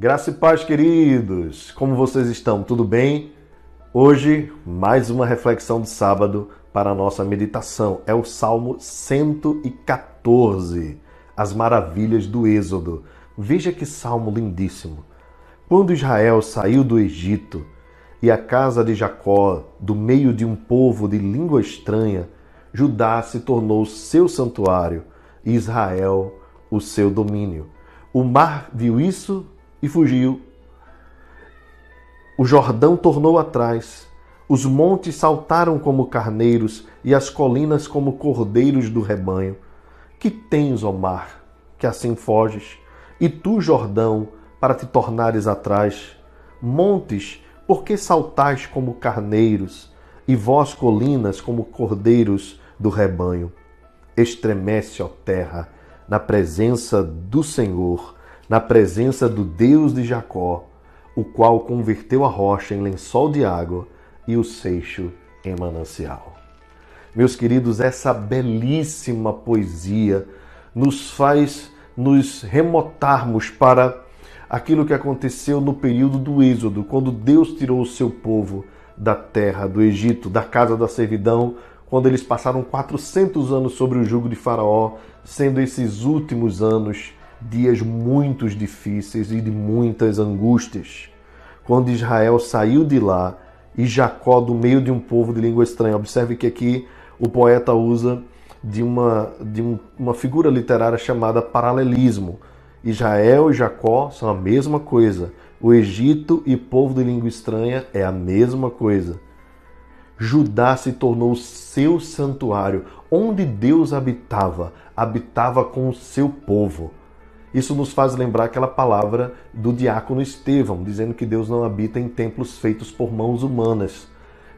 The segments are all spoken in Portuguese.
Graça e paz, queridos! Como vocês estão? Tudo bem? Hoje, mais uma reflexão de sábado para a nossa meditação. É o Salmo 114, As Maravilhas do Êxodo. Veja que salmo lindíssimo. Quando Israel saiu do Egito e a casa de Jacó, do meio de um povo de língua estranha, Judá se tornou seu santuário e Israel o seu domínio. O mar viu isso e fugiu. O Jordão tornou atrás. Os montes saltaram como carneiros e as colinas como cordeiros do rebanho. Que tens, ó mar, que assim foges? E tu, Jordão, para te tornares atrás? Montes, por que saltais como carneiros? E vós, colinas, como cordeiros do rebanho? Estremece, ó terra, na presença do Senhor, na presença do Deus de Jacó, o qual converteu a rocha em lençol de água e o seixo em manancial. Meus queridos, essa belíssima poesia nos faz nos remotarmos para aquilo que aconteceu no período do Êxodo, quando Deus tirou o seu povo da terra do Egito, da casa da servidão, quando eles passaram 400 anos sobre o jugo de Faraó, sendo esses últimos anos dias muito difíceis e de muitas angústias. Quando Israel saiu de lá e Jacó do meio de um povo de língua estranha. Observe que aqui o poeta usa de uma, de um, uma figura literária chamada paralelismo. Israel e Jacó são a mesma coisa. O Egito e povo de língua estranha é a mesma coisa. Judá se tornou seu santuário, onde Deus habitava, habitava com o seu povo. Isso nos faz lembrar aquela palavra do diácono Estevão, dizendo que Deus não habita em templos feitos por mãos humanas.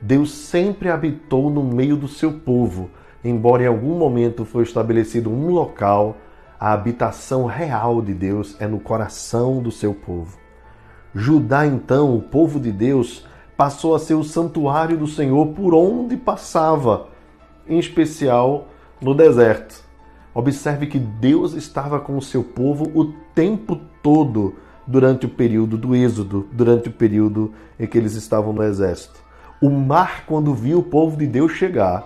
Deus sempre habitou no meio do seu povo, embora em algum momento foi estabelecido um local, a habitação real de Deus é no coração do seu povo. Judá, então, o povo de Deus, passou a ser o santuário do Senhor por onde passava, em especial no deserto. Observe que Deus estava com o seu povo o tempo todo durante o período do Êxodo, durante o período em que eles estavam no exército. O mar, quando viu o povo de Deus chegar,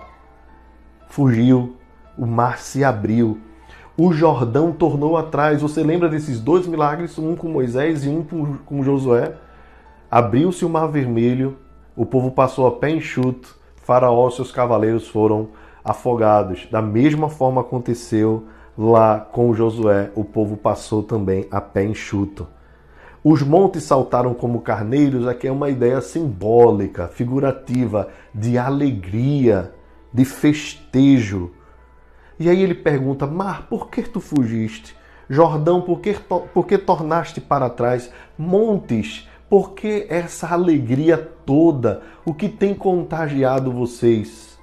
fugiu, o mar se abriu, o Jordão tornou atrás. Você lembra desses dois milagres, um com Moisés e um com Josué? Abriu-se o mar vermelho, o povo passou a pé enxuto, Faraó e seus cavaleiros foram afogados. Da mesma forma aconteceu lá com Josué, o povo passou também a pé enxuto. Os montes saltaram como carneiros, aqui é uma ideia simbólica, figurativa, de alegria, de festejo. E aí ele pergunta: Mar, por que tu fugiste? Jordão, por que, por que tornaste para trás? Montes, por que essa alegria toda? O que tem contagiado vocês?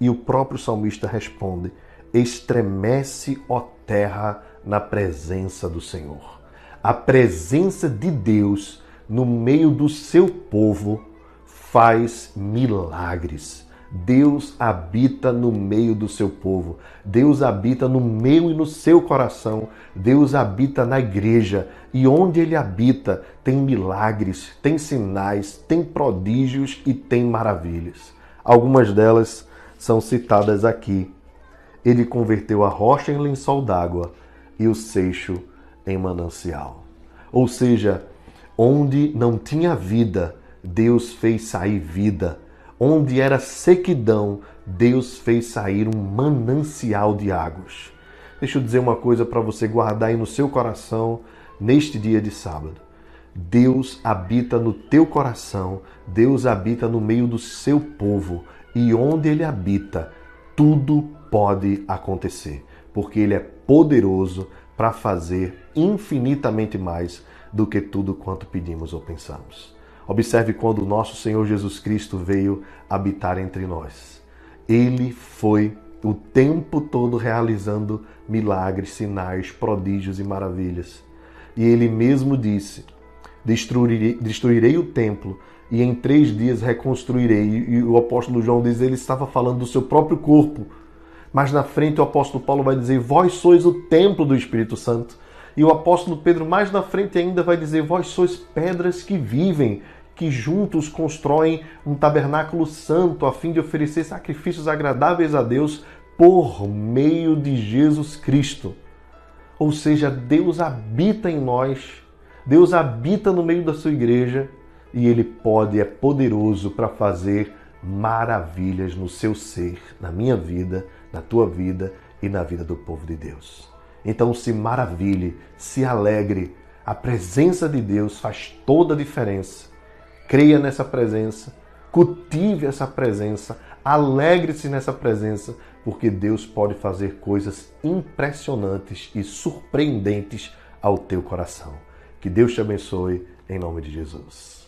E o próprio salmista responde: Estremece, ó terra, na presença do Senhor. A presença de Deus no meio do seu povo faz milagres. Deus habita no meio do seu povo. Deus habita no meu e no seu coração. Deus habita na igreja. E onde ele habita, tem milagres, tem sinais, tem prodígios e tem maravilhas. Algumas delas são citadas aqui. Ele converteu a rocha em lençol d'água e o seixo em manancial. Ou seja, onde não tinha vida, Deus fez sair vida Onde era sequidão, Deus fez sair um manancial de águas. Deixa eu dizer uma coisa para você guardar aí no seu coração neste dia de sábado. Deus habita no teu coração, Deus habita no meio do seu povo, e onde ele habita, tudo pode acontecer, porque ele é poderoso para fazer infinitamente mais do que tudo quanto pedimos ou pensamos. Observe quando nosso Senhor Jesus Cristo veio habitar entre nós. Ele foi o tempo todo realizando milagres, sinais, prodígios e maravilhas. E ele mesmo disse: Destruirei, destruirei o templo e em três dias reconstruirei. E o apóstolo João diz: ele estava falando do seu próprio corpo. Mas na frente o apóstolo Paulo vai dizer: Vós sois o templo do Espírito Santo E o apóstolo Pedro, mais na frente ainda, vai dizer: Vós sois pedras que vivem, que juntos constroem um tabernáculo santo a fim de oferecer sacrifícios agradáveis a Deus por meio de Jesus Cristo. Ou seja, Deus habita em nós, Deus habita no meio da sua igreja e Ele pode, é poderoso para fazer maravilhas no seu ser, na minha vida, na tua vida e na vida do povo de Deus. Então se maravilhe, se alegre. A presença de Deus faz toda a diferença. Creia nessa presença, cultive essa presença, alegre-se nessa presença, porque Deus pode fazer coisas impressionantes e surpreendentes ao teu coração. Que Deus te abençoe em nome de Jesus.